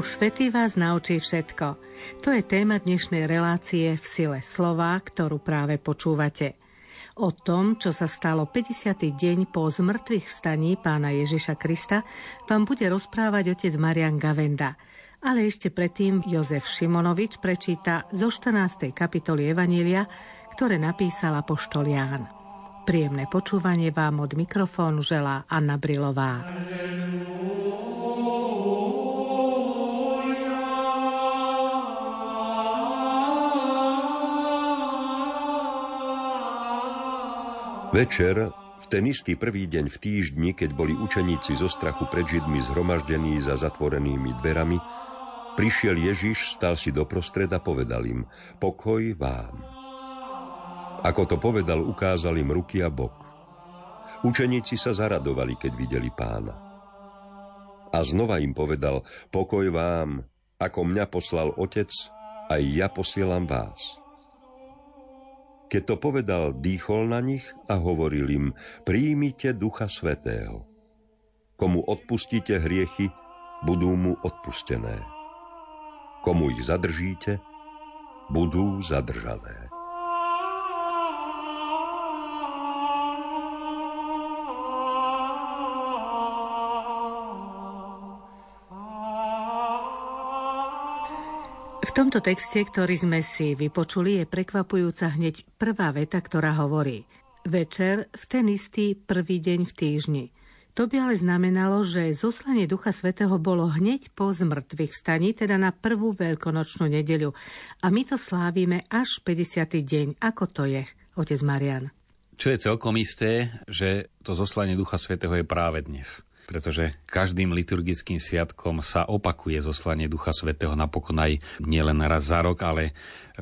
Duch Svetý vás naučí všetko. To je téma dnešnej relácie v sile slova, ktorú práve počúvate. O tom, čo sa stalo 50. deň po zmrtvých vstaní pána Ježiša Krista, vám bude rozprávať otec Marian Gavenda. Ale ešte predtým Jozef Šimonovič prečíta zo 14. kapitoly Evanília, ktoré napísala poštol Ján. Príjemné počúvanie vám od mikrofónu želá Anna Brilová. Alleluja. Večer, v ten istý prvý deň v týždni, keď boli učeníci zo strachu pred Židmi zhromaždení za zatvorenými dverami, prišiel Ježiš, stal si doprostred a povedal im, pokoj vám. Ako to povedal, ukázal im ruky a bok. Učeníci sa zaradovali, keď videli pána. A znova im povedal, pokoj vám, ako mňa poslal Otec, aj ja posielam vás. Keď to povedal, dýchol na nich a hovoril im, príjmite Ducha Svetého. Komu odpustíte hriechy, budú mu odpustené. Komu ich zadržíte, budú zadržané. V tomto texte, ktorý sme si vypočuli, je prekvapujúca hneď prvá veta, ktorá hovorí Večer v ten istý prvý deň v týždni. To by ale znamenalo, že zoslanie Ducha Svetého bolo hneď po zmrtvých staní, teda na prvú veľkonočnú nedeľu. A my to slávime až 50. deň. Ako to je, otec Marian? Čo je celkom isté, že to zoslanie Ducha Svetého je práve dnes pretože každým liturgickým sviatkom sa opakuje zoslanie Ducha Svetého napokon aj nielen raz za rok, ale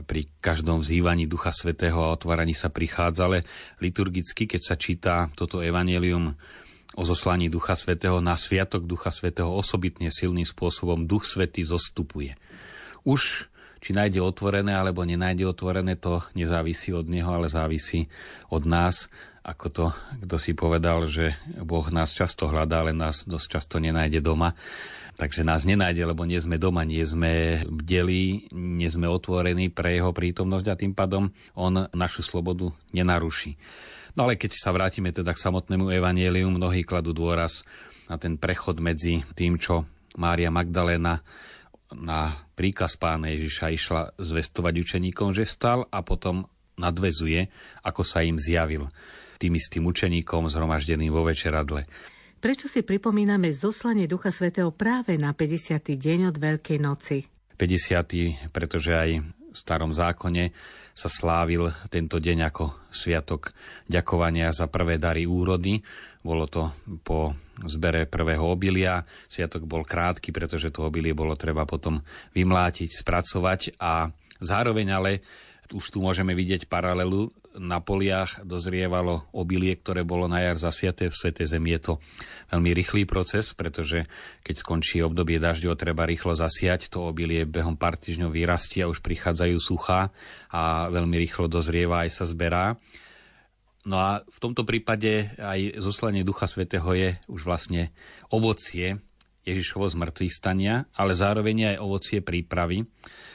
pri každom vzývaní Ducha Svetého a otváraní sa prichádza, ale liturgicky, keď sa číta toto evanelium o zoslaní Ducha Svetého na sviatok Ducha Svetého osobitne silným spôsobom Duch Svetý zostupuje. Už či nájde otvorené alebo nenájde otvorené, to nezávisí od neho, ale závisí od nás ako to kto si povedal, že Boh nás často hľadá, ale nás dosť často nenájde doma. Takže nás nenájde, lebo nie sme doma, nie sme bdeli, nie sme otvorení pre jeho prítomnosť a tým pádom on našu slobodu nenaruší. No ale keď sa vrátime teda k samotnému evanieliu, mnohí kladú dôraz na ten prechod medzi tým, čo Mária Magdalena na príkaz pána Ježiša išla zvestovať učeníkom, že stal a potom nadvezuje, ako sa im zjavil tým istým učeníkom zhromaždeným vo večeradle. Prečo si pripomíname zoslanie Ducha Svetého práve na 50. deň od Veľkej noci? 50. pretože aj v starom zákone sa slávil tento deň ako sviatok ďakovania za prvé dary úrody. Bolo to po zbere prvého obilia. Sviatok bol krátky, pretože to obilie bolo treba potom vymlátiť, spracovať a zároveň ale už tu môžeme vidieť paralelu na poliach dozrievalo obilie, ktoré bolo na jar zasiaté v Svetej Zemi. Je to veľmi rýchly proces, pretože keď skončí obdobie dažďov, treba rýchlo zasiať. To obilie behom pár týždňov vyrastie a už prichádzajú suchá a veľmi rýchlo dozrieva aj sa zberá. No a v tomto prípade aj zoslanie Ducha Svetého je už vlastne ovocie Ježišovo zmrtvých stania, ale zároveň aj ovocie prípravy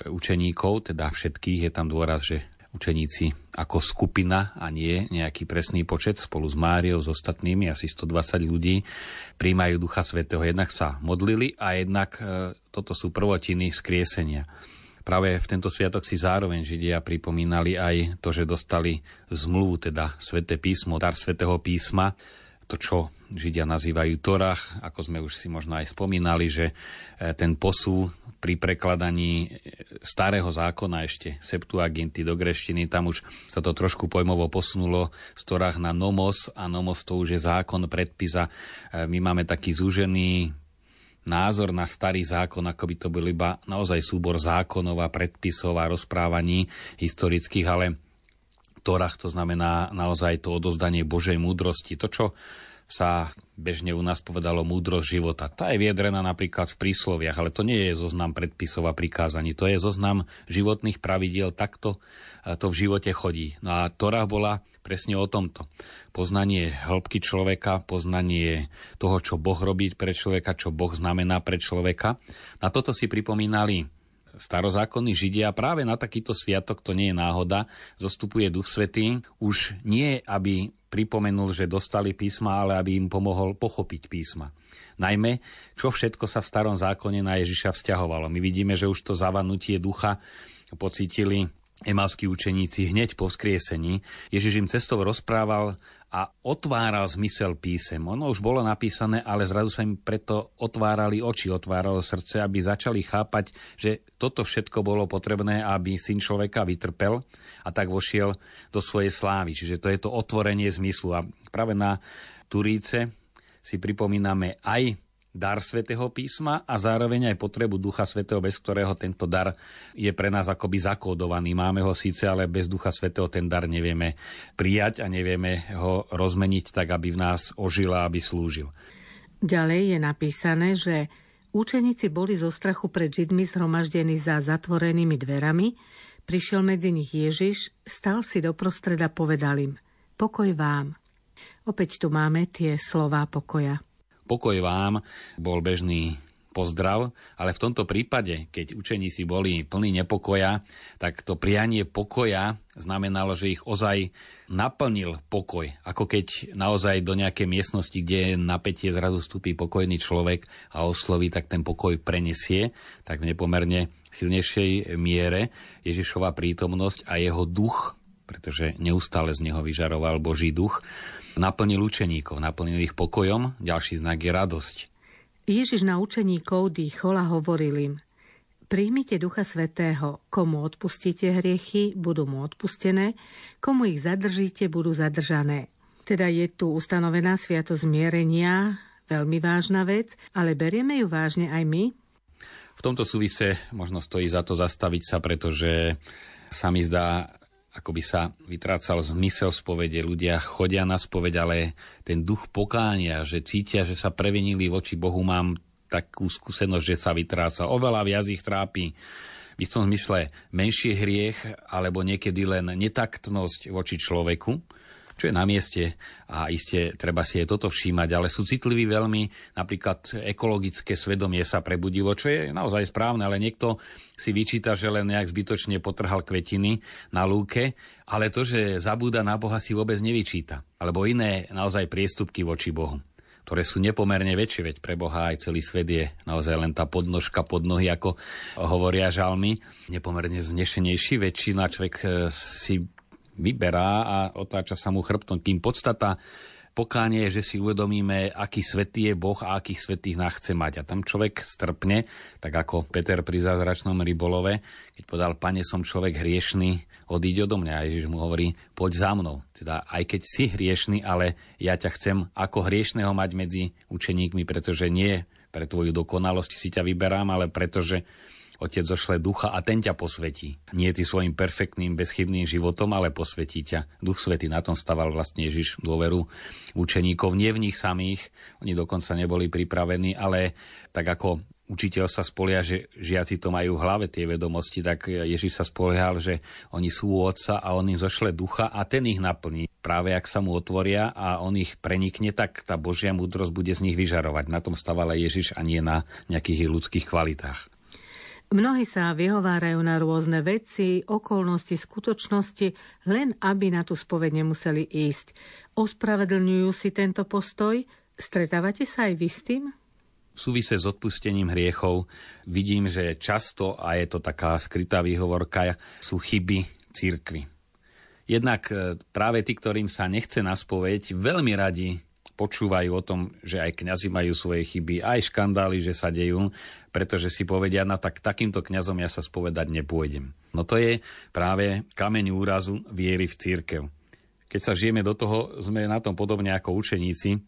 učeníkov, teda všetkých. Je tam dôraz, že učeníci ako skupina a nie nejaký presný počet spolu s Máriou, s ostatnými, asi 120 ľudí, príjmajú Ducha Svetého. Jednak sa modlili a jednak e, toto sú prvotiny skriesenia. Práve v tento sviatok si zároveň Židia pripomínali aj to, že dostali zmluvu, teda Sveté písmo, dar Svetého písma, to, čo Židia nazývajú Torach, ako sme už si možno aj spomínali, že e, ten posú pri prekladaní e, starého zákona ešte Septuaginty do greštiny, tam už sa to trošku pojmovo posunulo z Torach na nomos a nomos to už je zákon, predpisa. E, my máme taký zúžený názor na starý zákon, ako by to bol iba naozaj súbor zákonov a predpisov a rozprávaní historických, ale Torach to znamená naozaj to odozdanie Božej múdrosti. To, čo sa bežne u nás povedalo múdrosť života. Tá je viedrená napríklad v prísloviach, ale to nie je zoznam predpisov a prikázaní. To je zoznam životných pravidiel. Takto to v živote chodí. No a Torah bola presne o tomto. Poznanie hĺbky človeka, poznanie toho, čo Boh robí pre človeka, čo Boh znamená pre človeka. Na toto si pripomínali starozákonní Židia práve na takýto sviatok, to nie je náhoda, zostupuje Duch Svetý, už nie aby pripomenul, že dostali písma, ale aby im pomohol pochopiť písma. Najmä, čo všetko sa v starom zákone na Ježiša vzťahovalo. My vidíme, že už to zavanutie ducha pocítili emalskí učeníci hneď po vzkriesení. Ježiš im cestou rozprával a otváral zmysel písem. Ono už bolo napísané, ale zrazu sa im preto otvárali oči, otváralo srdce, aby začali chápať, že toto všetko bolo potrebné, aby syn človeka vytrpel a tak vošiel do svojej slávy. Čiže to je to otvorenie zmyslu. A práve na Turíce si pripomíname aj dar svätého písma a zároveň aj potrebu Ducha Svetého, bez ktorého tento dar je pre nás akoby zakódovaný. Máme ho síce, ale bez Ducha Svetého ten dar nevieme prijať a nevieme ho rozmeniť tak, aby v nás ožil a aby slúžil. Ďalej je napísané, že učeníci boli zo strachu pred Židmi zhromaždení za zatvorenými dverami, prišiel medzi nich Ježiš, stal si doprostred a povedal im, pokoj vám. Opäť tu máme tie slová pokoja. Pokoj vám bol bežný pozdrav, ale v tomto prípade, keď učeníci boli plní nepokoja, tak to prianie pokoja znamenalo, že ich ozaj naplnil pokoj. Ako keď naozaj do nejakej miestnosti, kde je napätie, zrazu vstúpi pokojný človek a osloví, tak ten pokoj prenesie, tak v nepomerne silnejšej miere Ježišova prítomnosť a jeho duch, pretože neustále z neho vyžaroval Boží duch, naplnil učeníkov, naplnil ich pokojom, ďalší znak je radosť. Ježiš na učeníkov dýchol a hovoril im, Príjmite Ducha Svetého, komu odpustíte hriechy, budú mu odpustené, komu ich zadržíte, budú zadržané. Teda je tu ustanovená sviato zmierenia, veľmi vážna vec, ale berieme ju vážne aj my? V tomto súvise možno stojí za to zastaviť sa, pretože sa mi zdá, ako by sa vytrácal zmysel spovede. Ľudia chodia na spoveď, ale ten duch pokánia, že cítia, že sa previnili voči Bohu, mám takú skúsenosť, že sa vytráca. Oveľa viac ich trápi v istom zmysle menšie hriech, alebo niekedy len netaktnosť voči človeku, čo je na mieste a iste treba si aj toto všímať, ale sú citliví veľmi, napríklad ekologické svedomie sa prebudilo, čo je naozaj správne, ale niekto si vyčíta, že len nejak zbytočne potrhal kvetiny na lúke, ale to, že zabúda na Boha si vôbec nevyčíta, alebo iné naozaj priestupky voči Bohu ktoré sú nepomerne väčšie, veď pre Boha aj celý svet je naozaj len tá podnožka pod nohy, ako hovoria žalmy, nepomerne znešenejší, väčšina človek eh, si vyberá a otáča sa mu chrbtom. Kým podstata pokánie je, že si uvedomíme, aký svetý je Boh a akých svetých nás chce mať. A tam človek strpne, tak ako Peter pri zázračnom rybolove, keď podal, pane, som človek hriešný, odíď odo mňa. A Ježiš mu hovorí, poď za mnou. Teda aj keď si hriešný, ale ja ťa chcem ako hriešného mať medzi učeníkmi, pretože nie pre tvoju dokonalosť si ťa vyberám, ale pretože Otec zošle ducha a ten ťa posvetí. Nie ty svojim perfektným, bezchybným životom, ale posvetí ťa. Duch Svetý na tom staval vlastne Ježiš dôveru učeníkov, nie v nich samých. Oni dokonca neboli pripravení, ale tak ako učiteľ sa spolia, že žiaci to majú v hlave tie vedomosti, tak Ježiš sa spoliehal, že oni sú u Otca a on im zošle ducha a ten ich naplní. Práve ak sa mu otvoria a on ich prenikne, tak tá Božia múdrosť bude z nich vyžarovať. Na tom staval aj Ježiš a nie na nejakých ľudských kvalitách. Mnohí sa vyhovárajú na rôzne veci, okolnosti, skutočnosti, len aby na tú spoveď nemuseli ísť. Ospravedlňujú si tento postoj? Stretávate sa aj vy s tým? V súvise s odpustením hriechov vidím, že často, a je to taká skrytá výhovorka, sú chyby církvy. Jednak e, práve tí, ktorým sa nechce na spoveď, veľmi radi počúvajú o tom, že aj kňazi majú svoje chyby, aj škandály, že sa dejú, pretože si povedia, no tak takýmto kňazom ja sa spovedať nepôjdem. No to je práve kameň úrazu viery v církev. Keď sa žijeme do toho, sme na tom podobne ako učeníci,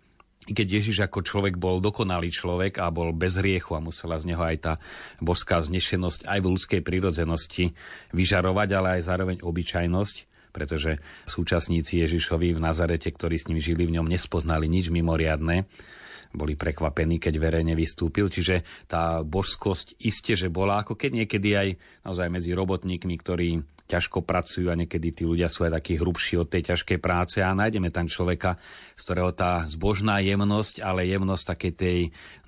keď Ježiš ako človek bol dokonalý človek a bol bez hriechu a musela z neho aj tá boská znešenosť aj v ľudskej prírodzenosti vyžarovať, ale aj zároveň obyčajnosť, pretože súčasníci Ježišovi v Nazarete, ktorí s ním žili v ňom, nespoznali nič mimoriadné boli prekvapení, keď verejne vystúpil. Čiže tá božskosť iste, že bola, ako keď niekedy aj naozaj medzi robotníkmi, ktorí ťažko pracujú a niekedy tí ľudia sú aj takí hrubší od tej ťažkej práce. A nájdeme tam človeka, z ktorého tá zbožná jemnosť, ale jemnosť takej tej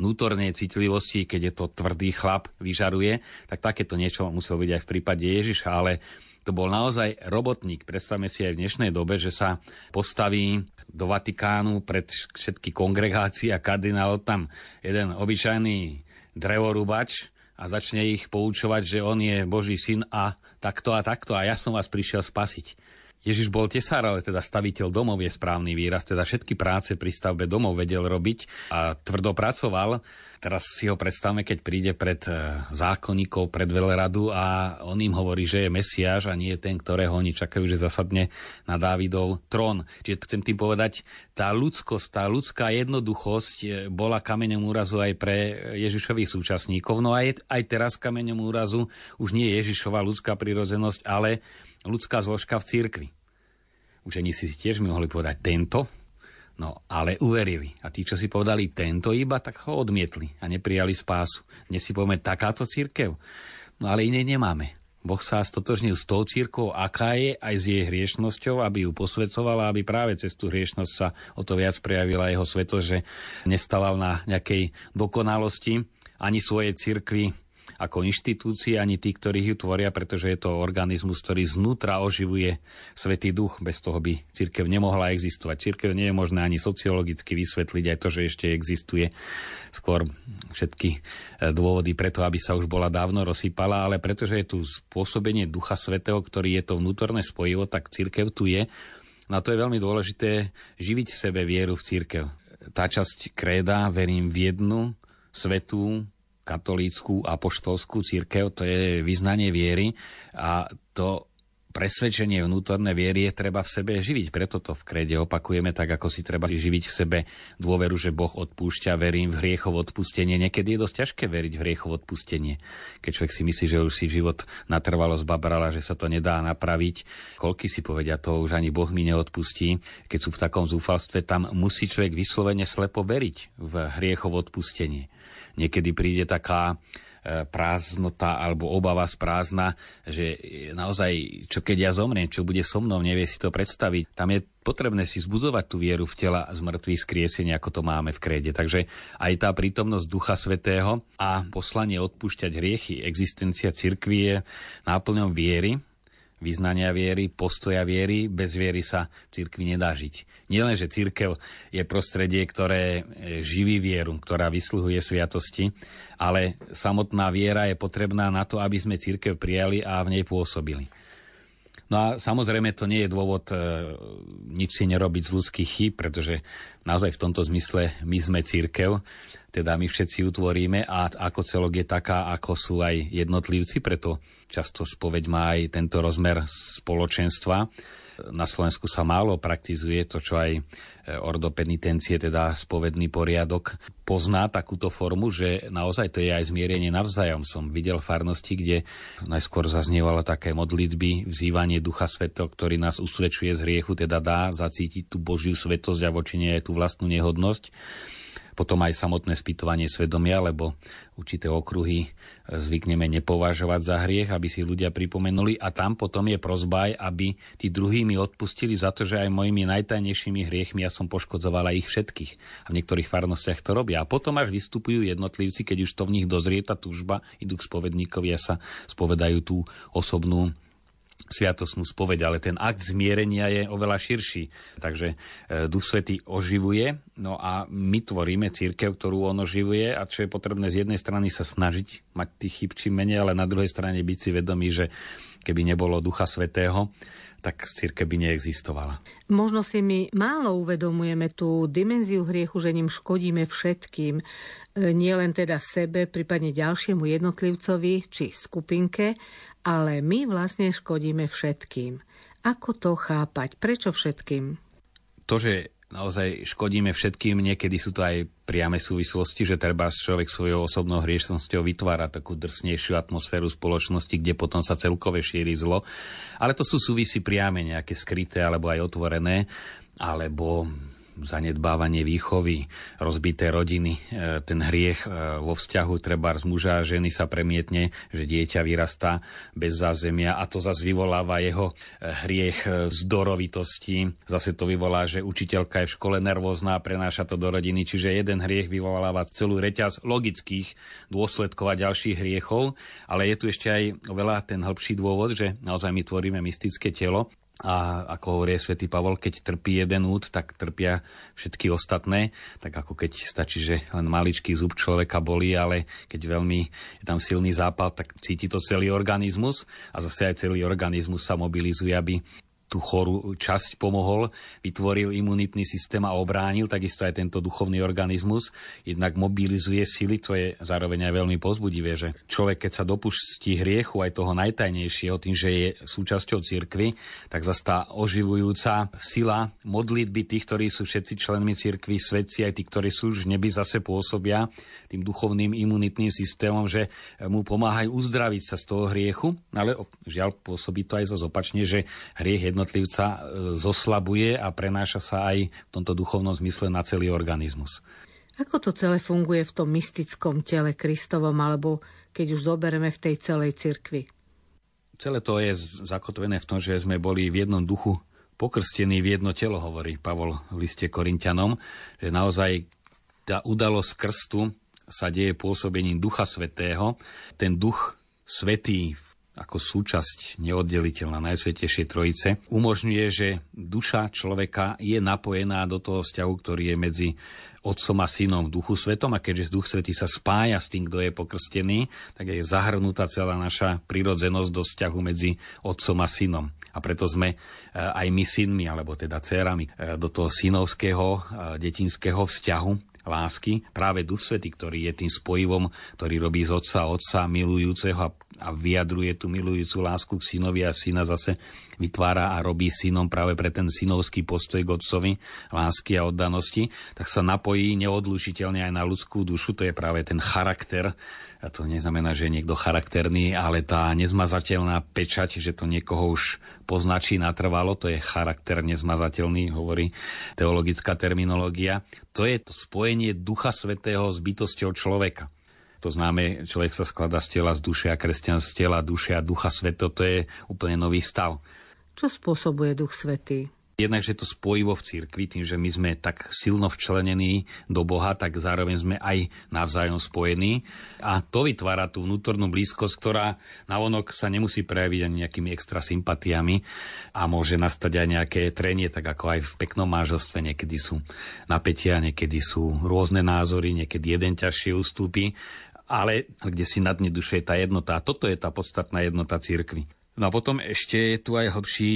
vnútornej citlivosti, keď je to tvrdý chlap, vyžaruje, tak takéto niečo muselo byť aj v prípade Ježiša, ale to bol naozaj robotník. Predstavme si aj v dnešnej dobe, že sa postaví do Vatikánu pred všetky kongregácie a kardinál tam jeden obyčajný drevorúbač a začne ich poučovať, že on je Boží syn a takto a takto a ja som vás prišiel spasiť. Ježiš bol tesár, ale teda staviteľ domov je správny výraz, teda všetky práce pri stavbe domov vedel robiť a tvrdo pracoval Teraz si ho predstavme, keď príde pred e, zákonníkov, pred veľradu a on im hovorí, že je Mesiáš a nie je ten, ktorého oni čakajú, že zasadne na Dávidov trón. Čiže chcem tým povedať, tá ľudskosť, tá ľudská jednoduchosť e, bola kameňom úrazu aj pre Ježišových súčasníkov. No aj, aj teraz kameňom úrazu už nie je Ježišova ľudská prirozenosť, ale ľudská zložka v cirkvi. Už ani si tiež mohli povedať tento, No, ale uverili. A tí, čo si povedali tento iba, tak ho odmietli a neprijali spásu. Dnes si povieme takáto církev. No ale iné nemáme. Boh sa stotožnil s tou církou, aká je, aj s jej hriešnosťou, aby ju posvedcovala, aby práve cez tú hriešnosť sa o to viac prejavila jeho sveto, že nestával na nejakej dokonalosti ani svojej cirkvi ako inštitúcie, ani tí, ktorí ju tvoria, pretože je to organizmus, ktorý znútra oživuje Svetý duch. Bez toho by církev nemohla existovať. Církev nie je možné ani sociologicky vysvetliť aj to, že ešte existuje. Skôr všetky e, dôvody preto, aby sa už bola dávno rozsypala, ale pretože je tu spôsobenie Ducha Svetého, ktorý je to vnútorné spojivo, tak církev tu je. Na to je veľmi dôležité živiť v sebe vieru v církev. Tá časť kréda, verím v jednu, svetú, katolícku apoštolskú církev, to je vyznanie viery a to presvedčenie vnútorné viery je treba v sebe živiť. Preto to v krede opakujeme tak, ako si treba živiť v sebe dôveru, že Boh odpúšťa, verím v hriechov odpustenie. Niekedy je dosť ťažké veriť v hriechov odpustenie. Keď človek si myslí, že už si život natrvalo zbabrala, že sa to nedá napraviť. Koľky si povedia, to už ani Boh mi neodpustí. Keď sú v takom zúfalstve, tam musí človek vyslovene slepo veriť v hriechov odpustenie niekedy príde taká e, prázdnota alebo obava z prázdna, že naozaj, čo keď ja zomriem, čo bude so mnou, nevie si to predstaviť. Tam je potrebné si zbudovať tú vieru v tela z mŕtvych skriesenia, ako to máme v kréde. Takže aj tá prítomnosť Ducha Svetého a poslanie odpúšťať hriechy, existencia cirkvie je náplňom viery, vyznania viery, postoja viery. Bez viery sa v cirkvi nedá žiť. Nielen, že církev je prostredie, ktoré e, živí vieru, ktorá vysluhuje sviatosti, ale samotná viera je potrebná na to, aby sme církev prijali a v nej pôsobili. No a samozrejme to nie je dôvod e, nič si nerobiť z ľudských chýb, pretože naozaj v tomto zmysle my sme církev, teda my všetci ju tvoríme a ako celok je taká, ako sú aj jednotlivci, preto často spoveď má aj tento rozmer spoločenstva. Na Slovensku sa málo praktizuje to, čo aj ordo penitencie, teda spovedný poriadok, pozná takúto formu, že naozaj to je aj zmierenie navzájom. Som videl farnosti, kde najskôr zaznievalo také modlitby, vzývanie Ducha Sveto, ktorý nás usvedčuje z hriechu, teda dá zacítiť tú Božiu svetosť a voči nej tú vlastnú nehodnosť potom aj samotné spýtovanie svedomia, lebo určité okruhy e, zvykneme nepovažovať za hriech, aby si ľudia pripomenuli a tam potom je prozba aj, aby tí druhí mi odpustili za to, že aj mojimi najtajnejšími hriechmi ja som poškodzovala ich všetkých. A v niektorých farnostiach to robia. A potom až vystupujú jednotlivci, keď už to v nich dozrie tá túžba, idú k spovedníkovi a sa spovedajú tú osobnú sviatosnú spoveď, ale ten akt zmierenia je oveľa širší. Takže e, Duch Svetý oživuje, no a my tvoríme církev, ktorú on oživuje a čo je potrebné z jednej strany sa snažiť mať tých chyb čím menej, ale na druhej strane byť si vedomý, že keby nebolo Ducha Svetého, tak církev by neexistovala. Možno si my málo uvedomujeme tú dimenziu hriechu, že ním škodíme všetkým, e, nie len teda sebe, prípadne ďalšiemu jednotlivcovi či skupinke, ale my vlastne škodíme všetkým. Ako to chápať? Prečo všetkým? To, že naozaj škodíme všetkým, niekedy sú to aj priame súvislosti, že treba človek svojou osobnou hriešnosťou vytvára takú drsnejšiu atmosféru spoločnosti, kde potom sa celkové šíri zlo. Ale to sú súvisy priame, nejaké skryté alebo aj otvorené, alebo zanedbávanie výchovy, rozbité rodiny, e, ten hriech e, vo vzťahu treba z muža a ženy sa premietne, že dieťa vyrastá bez zázemia a to zase vyvoláva jeho e, hriech vzdorovitosti. Zase to vyvolá, že učiteľka je v škole nervózna a prenáša to do rodiny, čiže jeden hriech vyvoláva celú reťaz logických dôsledkov a ďalších hriechov, ale je tu ešte aj veľa ten hĺbší dôvod, že naozaj my tvoríme mystické telo a ako hovorí svätý Pavol, keď trpí jeden út, tak trpia všetky ostatné. Tak ako keď stačí, že len maličký zub človeka bolí, ale keď veľmi je tam silný zápal, tak cíti to celý organizmus a zase aj celý organizmus sa mobilizuje, aby tú chorú časť pomohol, vytvoril imunitný systém a obránil, takisto aj tento duchovný organizmus, jednak mobilizuje sily, to je zároveň aj veľmi pozbudivé, že človek, keď sa dopustí hriechu aj toho najtajnejšieho, tým, že je súčasťou cirkvy, tak zase tá oživujúca sila modlitby tých, ktorí sú všetci členmi cirkvy, svedci, aj tí, ktorí sú už v nebi, zase pôsobia tým duchovným imunitným systémom, že mu pomáhajú uzdraviť sa z toho hriechu, ale žiaľ pôsobí to aj za opačne, že hriech jednotlivca e, zoslabuje a prenáša sa aj v tomto duchovnom zmysle na celý organizmus. Ako to celé funguje v tom mystickom tele Kristovom, alebo keď už zobereme v tej celej cirkvi? Celé to je zakotvené v tom, že sme boli v jednom duchu pokrstení v jedno telo, hovorí Pavol v liste Korintianom, že naozaj tá udalosť krstu sa deje pôsobením Ducha Svetého. Ten Duch Svetý ako súčasť neoddeliteľná Najsvetejšej Trojice, umožňuje, že duša človeka je napojená do toho vzťahu, ktorý je medzi Otcom a Synom v Duchu Svetom a keďže Duch Svetý sa spája s tým, kto je pokrstený, tak je zahrnutá celá naša prirodzenosť do vzťahu medzi Otcom a Synom. A preto sme e, aj my synmi, alebo teda dcerami, e, do toho synovského, e, detinského vzťahu lásky, práve Duch Svety, ktorý je tým spojivom, ktorý robí z otca otca milujúceho a, a vyjadruje tú milujúcu lásku k synovi a syna zase vytvára a robí synom práve pre ten synovský postoj k otcovi, lásky a oddanosti, tak sa napojí neodlučiteľne aj na ľudskú dušu, to je práve ten charakter a to neznamená, že je niekto charakterný, ale tá nezmazateľná pečať, že to niekoho už poznačí natrvalo, to je charakter nezmazateľný, hovorí teologická terminológia. To je to spojenie Ducha Svetého s bytosťou človeka. To známe, človek sa skladá z tela, z duše a kresťan z tela, duše a ducha sveto, to je úplne nový stav. Čo spôsobuje duch svetý? Jednak, že to spojivo v cirkvi, tým, že my sme tak silno včlenení do Boha, tak zároveň sme aj navzájom spojení. A to vytvára tú vnútornú blízkosť, ktorá navonok sa nemusí prejaviť ani nejakými extra sympatiami a môže nastať aj nejaké trenie, tak ako aj v peknom manželstve. Niekedy sú napätia, niekedy sú rôzne názory, niekedy jeden ťažšie ustúpi ale kde si na dne duše je tá jednota. A toto je tá podstatná jednota církvy. No a potom ešte je tu aj hlbší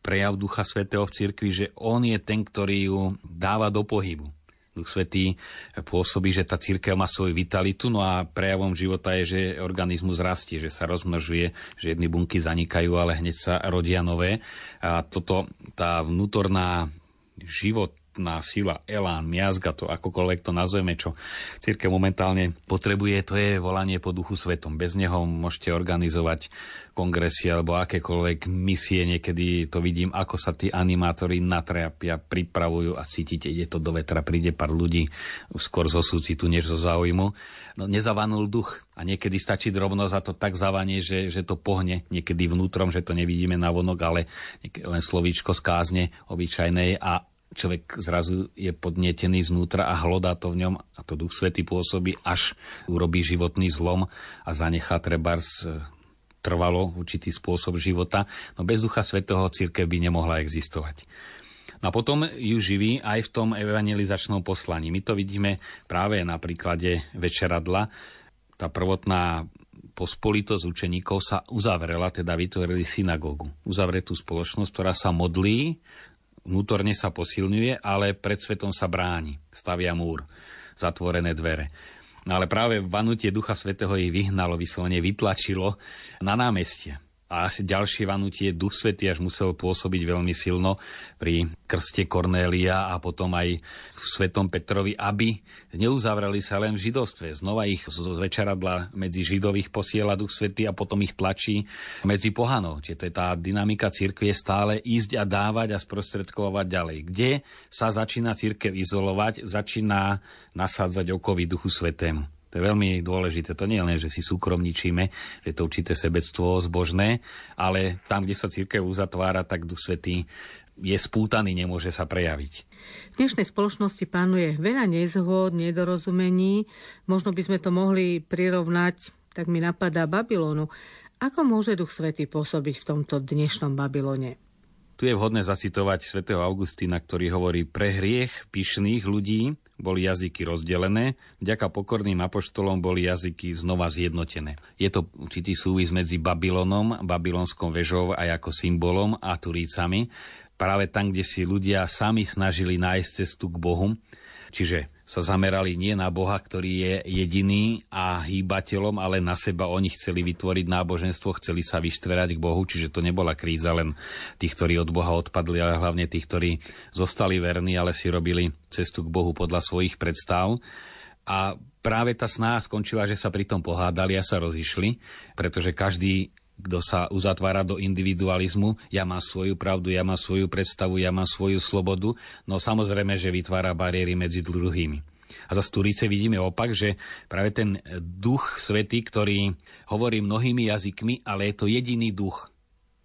prejav Ducha Svetého v cirkvi, že on je ten, ktorý ju dáva do pohybu. Duch Svetý pôsobí, že tá církev má svoju vitalitu, no a prejavom života je, že organizmus rastie, že sa rozmnožuje, že jedny bunky zanikajú, ale hneď sa rodia nové. A toto, tá vnútorná život životná sila, elán, miazga, to akokoľvek to nazveme, čo církev momentálne potrebuje, to je volanie po duchu svetom. Bez neho môžete organizovať kongresy alebo akékoľvek misie, niekedy to vidím, ako sa tí animátori natrapia, pripravujú a cítite, ide to do vetra, príde pár ľudí skôr zo súcitu, než zo záujmu. No, nezavanul duch a niekedy stačí drobnosť a to tak zavanie, že, že to pohne niekedy vnútrom, že to nevidíme na vonok, ale len slovíčko skázne obyčajnej a človek zrazu je podnietený znútra a hlodá to v ňom a to Duch Svety pôsobí, až urobí životný zlom a zanechá trebárs e, trvalo určitý spôsob života. No bez Ducha Svetého církev by nemohla existovať. No a potom ju živí aj v tom evangelizačnom poslaní. My to vidíme práve na príklade Večeradla. Tá prvotná pospolitosť učeníkov sa uzavrela, teda vytvorili synagógu. Uzavretú spoločnosť, ktorá sa modlí vnútorne sa posilňuje, ale pred svetom sa bráni, stavia múr, zatvorené dvere. No ale práve vanutie Ducha Svetého ich vyhnalo, vyslovene vytlačilo na námestie. A ďalšie vanutie Duch Svetý až musel pôsobiť veľmi silno pri krste Kornélia a potom aj v Svetom Petrovi, aby neuzavreli sa len v židovstve. Znova ich z večeradla medzi židových posiela Duch Svetý a potom ich tlačí medzi pohanov. Čiže to je tá dynamika cirkvie stále ísť a dávať a sprostredkovať ďalej. Kde sa začína cirkev izolovať, začína nasádzať okovy Duchu Svetému. To je veľmi dôležité. To nie je len, že si súkromničíme, že to určité sebectvo zbožné, ale tam, kde sa církev uzatvára, tak Duch Svetý je spútaný, nemôže sa prejaviť. V dnešnej spoločnosti pánuje veľa nezhôd, nedorozumení. Možno by sme to mohli prirovnať, tak mi napadá Babylonu. Ako môže Duch Svetý pôsobiť v tomto dnešnom Babylone? Tu je vhodné zacitovať svätého Augustína, ktorý hovorí, pre hriech pyšných ľudí boli jazyky rozdelené, vďaka pokorným apoštolom boli jazyky znova zjednotené. Je to určitý súvis medzi Babylonom, babylonskou vežou aj ako symbolom a Turícami, práve tam, kde si ľudia sami snažili nájsť cestu k Bohu, čiže sa zamerali nie na Boha, ktorý je jediný a hýbateľom, ale na seba. Oni chceli vytvoriť náboženstvo, chceli sa vyštverať k Bohu, čiže to nebola kríza len tých, ktorí od Boha odpadli, ale hlavne tých, ktorí zostali verní, ale si robili cestu k Bohu podľa svojich predstav. A práve tá sná skončila, že sa pri tom pohádali a sa rozišli, pretože každý kto sa uzatvára do individualizmu, ja mám svoju pravdu, ja mám svoju predstavu, ja mám svoju slobodu, no samozrejme, že vytvára bariéry medzi druhými. A za Sturice vidíme opak, že práve ten duch svety, ktorý hovorí mnohými jazykmi, ale je to jediný duch.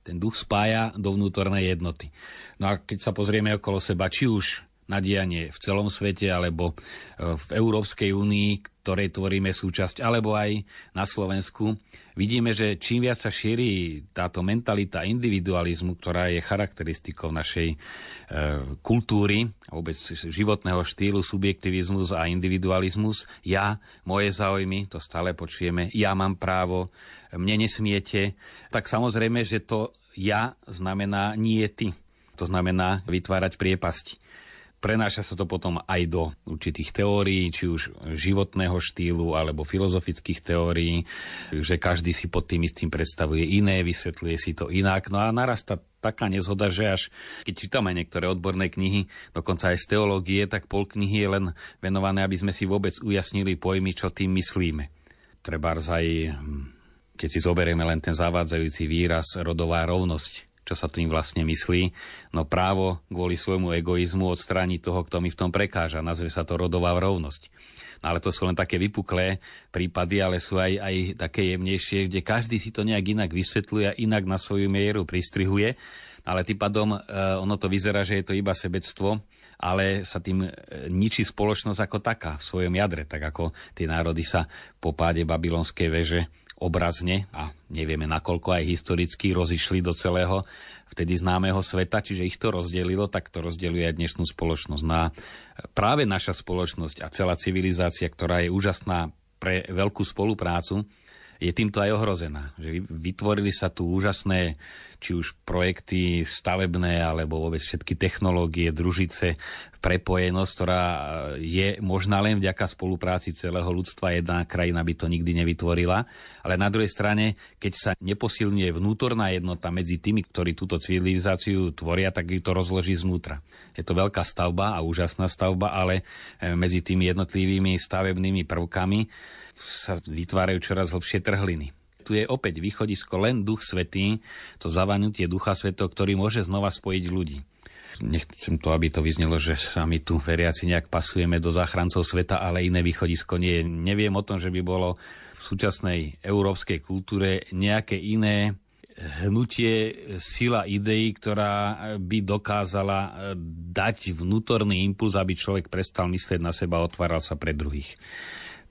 Ten duch spája do vnútornej jednoty. No a keď sa pozrieme okolo seba, či už na dianie v celom svete alebo e, v Európskej únii, ktorej tvoríme súčasť, alebo aj na Slovensku, vidíme, že čím viac sa šíri táto mentalita individualizmu, ktorá je charakteristikou našej e, kultúry, vôbec životného štýlu, subjektivizmus a individualizmus, ja, moje záujmy, to stále počujeme, ja mám právo, mne nesmiete, tak samozrejme, že to ja znamená nie ty. To znamená vytvárať priepasti prenáša sa to potom aj do určitých teórií, či už životného štýlu alebo filozofických teórií, že každý si pod tým istým predstavuje iné, vysvetľuje si to inak. No a narasta taká nezhoda, že až keď čítame niektoré odborné knihy, dokonca aj z teológie, tak pol knihy je len venované, aby sme si vôbec ujasnili pojmy, čo tým myslíme. Trebárs aj, hm, keď si zoberieme len ten zavádzajúci výraz rodová rovnosť, čo sa tým vlastne myslí. No právo kvôli svojmu egoizmu odstrániť toho, kto mi v tom prekáža. Nazve sa to rodová rovnosť. No ale to sú len také vypuklé prípady, ale sú aj, aj také jemnejšie, kde každý si to nejak inak vysvetľuje a inak na svoju mieru pristrihuje. Ale tým pádom e, ono to vyzerá, že je to iba sebectvo, ale sa tým e, ničí spoločnosť ako taká v svojom jadre, tak ako tie národy sa po páde babylonskej veže obrazne a nevieme nakoľko aj historicky rozišli do celého vtedy známeho sveta, čiže ich to rozdelilo, tak to rozdeluje aj dnešnú spoločnosť. No a práve naša spoločnosť a celá civilizácia, ktorá je úžasná pre veľkú spoluprácu, je týmto aj ohrozená. Že vytvorili sa tu úžasné či už projekty stavebné alebo vôbec všetky technológie, družice, prepojenosť, ktorá je možná len vďaka spolupráci celého ľudstva. Jedna krajina by to nikdy nevytvorila. Ale na druhej strane, keď sa neposilňuje vnútorná jednota medzi tými, ktorí túto civilizáciu tvoria, tak ju to rozloží znútra. Je to veľká stavba a úžasná stavba, ale e, medzi tými jednotlivými stavebnými prvkami sa vytvárajú čoraz hlbšie trhliny. Tu je opäť východisko len Duch Svetý, to zavanutie Ducha Svetého, ktorý môže znova spojiť ľudí. Nechcem to, aby to vyznelo, že sa my tu veriaci nejak pasujeme do záchrancov sveta, ale iné východisko nie. Neviem o tom, že by bolo v súčasnej európskej kultúre nejaké iné hnutie, sila ideí, ktorá by dokázala dať vnútorný impuls, aby človek prestal myslieť na seba a otváral sa pre druhých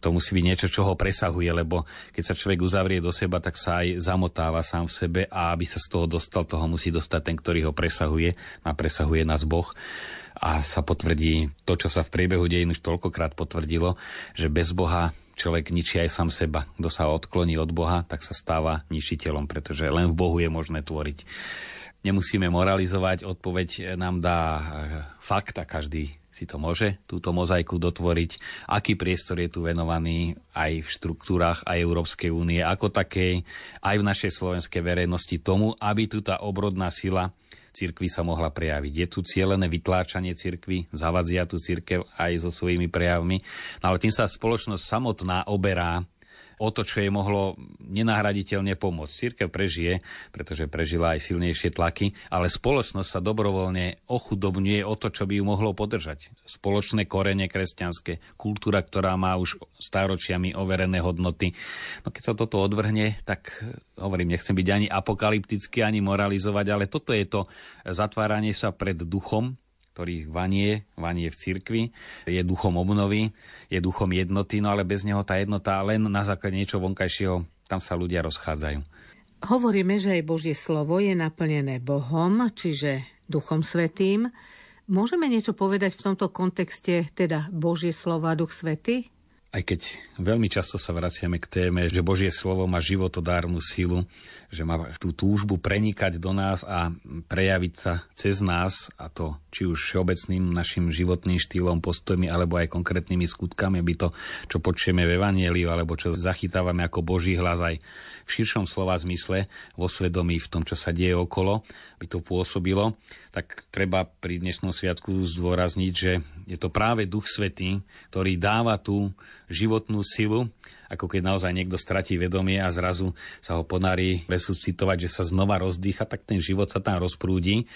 to musí byť niečo, čo ho presahuje, lebo keď sa človek uzavrie do seba, tak sa aj zamotáva sám v sebe a aby sa z toho dostal, toho musí dostať ten, ktorý ho presahuje a presahuje nás Boh a sa potvrdí to, čo sa v priebehu dejín už toľkokrát potvrdilo, že bez Boha človek ničí aj sám seba. Kto sa odkloní od Boha, tak sa stáva ničiteľom, pretože len v Bohu je možné tvoriť. Nemusíme moralizovať, odpoveď nám dá fakt a každý si to môže túto mozaiku dotvoriť, aký priestor je tu venovaný aj v štruktúrach aj Európskej únie ako takej, aj v našej slovenskej verejnosti tomu, aby tu tá obrodná sila cirkvi sa mohla prejaviť. Je tu cieľené vytláčanie cirkvy, zavadzia tu cirkev aj so svojimi prejavmi, no ale tým sa spoločnosť samotná oberá o to, čo jej mohlo nenahraditeľne pomôcť. Církev prežije, pretože prežila aj silnejšie tlaky, ale spoločnosť sa dobrovoľne ochudobňuje o to, čo by ju mohlo podržať. Spoločné korene kresťanské, kultúra, ktorá má už stáročiami overené hodnoty. No keď sa toto odvrhne, tak hovorím, nechcem byť ani apokalyptický, ani moralizovať, ale toto je to zatváranie sa pred duchom, ktorý vanie, vanie v cirkvi, je duchom obnovy, je duchom jednoty, no ale bez neho tá jednota len na základe niečo vonkajšieho, tam sa ľudia rozchádzajú. Hovoríme, že aj Božie slovo je naplnené Bohom, čiže Duchom Svetým. Môžeme niečo povedať v tomto kontexte, teda Božie slovo a Duch Svetý? Aj keď veľmi často sa vraciame k téme, že Božie slovo má životodárnu silu, že má tú túžbu prenikať do nás a prejaviť sa cez nás, a to či už všeobecným našim životným štýlom, postojmi, alebo aj konkrétnymi skutkami, aby to, čo počujeme v Evanieliu, alebo čo zachytávame ako Boží hlas aj v širšom slova zmysle, vo svedomí, v tom, čo sa deje okolo, by to pôsobilo, tak treba pri dnešnom sviatku zdôrazniť, že je to práve Duch Svetý, ktorý dáva tú životnú silu, ako keď naozaj niekto stratí vedomie a zrazu sa ho podarí resuscitovať, že sa znova rozdýcha, tak ten život sa tam rozprúdi,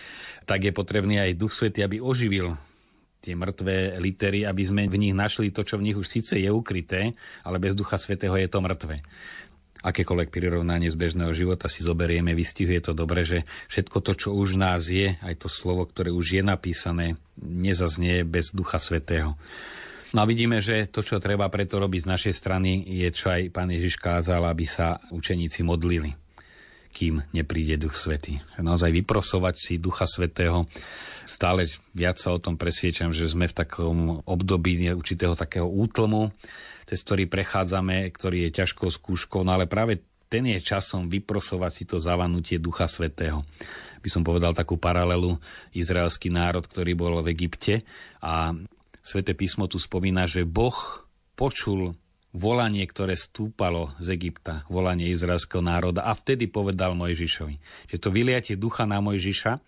tak je potrebný aj Duch Svetý, aby oživil tie mŕtvé litery, aby sme v nich našli to, čo v nich už síce je ukryté, ale bez Ducha Svetého je to mŕtve akékoľvek prirovnanie z bežného života si zoberieme, vystihuje to dobre, že všetko to, čo už nás je, aj to slovo, ktoré už je napísané, nezaznie bez Ducha Svetého. No a vidíme, že to, čo treba preto robiť z našej strany, je, čo aj pán Ježiš kázal, aby sa učeníci modlili, kým nepríde Duch Svetý. Naozaj vyprosovať si Ducha Svetého. Stále viac sa o tom presviečam, že sme v takom období určitého takého útlmu, cez ktorý prechádzame, ktorý je ťažkou skúškou, no ale práve ten je časom vyprosovať si to zavanutie Ducha Svetého. By som povedal takú paralelu, izraelský národ, ktorý bol v Egypte a Svete písmo tu spomína, že Boh počul volanie, ktoré stúpalo z Egypta, volanie izraelského národa a vtedy povedal Mojžišovi, že to vyliatie ducha na Mojžiša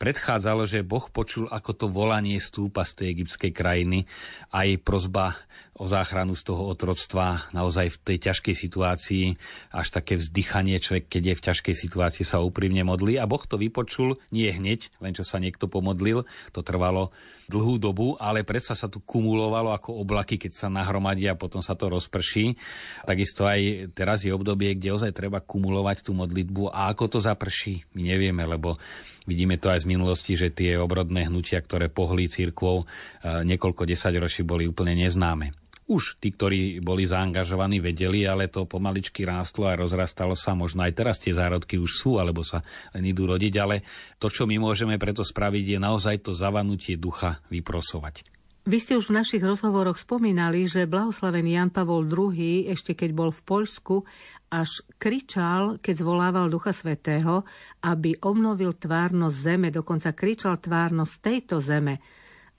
predchádzalo, že Boh počul, ako to volanie stúpa z tej egyptskej krajiny, aj prozba o záchranu z toho otroctva naozaj v tej ťažkej situácii, až také vzdychanie človek, keď je v ťažkej situácii, sa úprimne modlí a Boh to vypočul, nie hneď, len čo sa niekto pomodlil, to trvalo dlhú dobu, ale predsa sa tu kumulovalo ako oblaky, keď sa nahromadia a potom sa to rozprší. Takisto aj teraz je obdobie, kde ozaj treba kumulovať tú modlitbu a ako to zaprší, my nevieme, lebo vidíme to aj z minulosti, že tie obrodné hnutia, ktoré pohli církvou, eh, niekoľko desaťročí boli úplne neznáme. Už tí, ktorí boli zaangažovaní, vedeli, ale to pomaličky rástlo a rozrastalo sa. Možno aj teraz tie zárodky už sú, alebo sa len idú rodiť, ale to, čo my môžeme preto spraviť, je naozaj to zavanutie ducha vyprosovať. Vy ste už v našich rozhovoroch spomínali, že blahoslavený Jan Pavol II, ešte keď bol v Poľsku, až kričal, keď zvolával Ducha Svetého, aby obnovil tvárnosť zeme, dokonca kričal tvárnosť tejto zeme.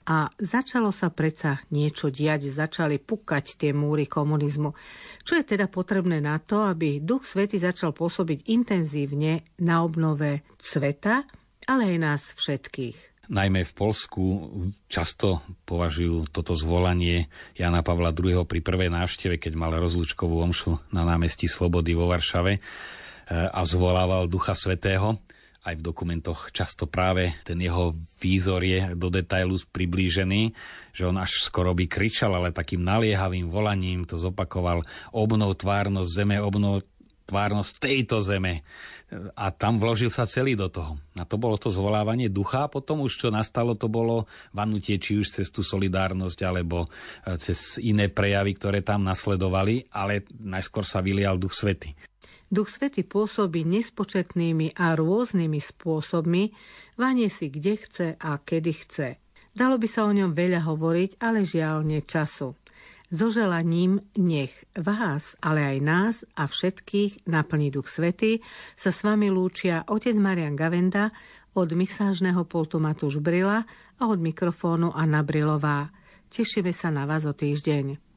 A začalo sa predsa niečo diať, začali pukať tie múry komunizmu. Čo je teda potrebné na to, aby Duch Svety začal pôsobiť intenzívne na obnove sveta, ale aj nás všetkých? Najmä v Polsku často považujú toto zvolanie Jana Pavla II. pri prvej návšteve, keď mal rozlučkovú omšu na námestí Slobody vo Varšave e, a zvolával Ducha Svetého aj v dokumentoch často práve ten jeho výzor je do detailu priblížený, že on až skoro by kričal, ale takým naliehavým volaním to zopakoval obnov tvárnosť zeme, obnov tvárnosť tejto zeme. A tam vložil sa celý do toho. A to bolo to zvolávanie ducha a potom už čo nastalo, to bolo vanutie či už cez tú solidárnosť alebo e, cez iné prejavy, ktoré tam nasledovali, ale najskôr sa vylial duch svety. Duch Svety pôsobí nespočetnými a rôznymi spôsobmi, vanie si kde chce a kedy chce. Dalo by sa o ňom veľa hovoriť, ale žiaľ času. So želaním nech vás, ale aj nás a všetkých naplní Duch Svety sa s vami lúčia otec Marian Gavenda, Od mixážneho pultu Matúš Brila a od mikrofónu Anna Brilová. Tešíme sa na vás o týždeň.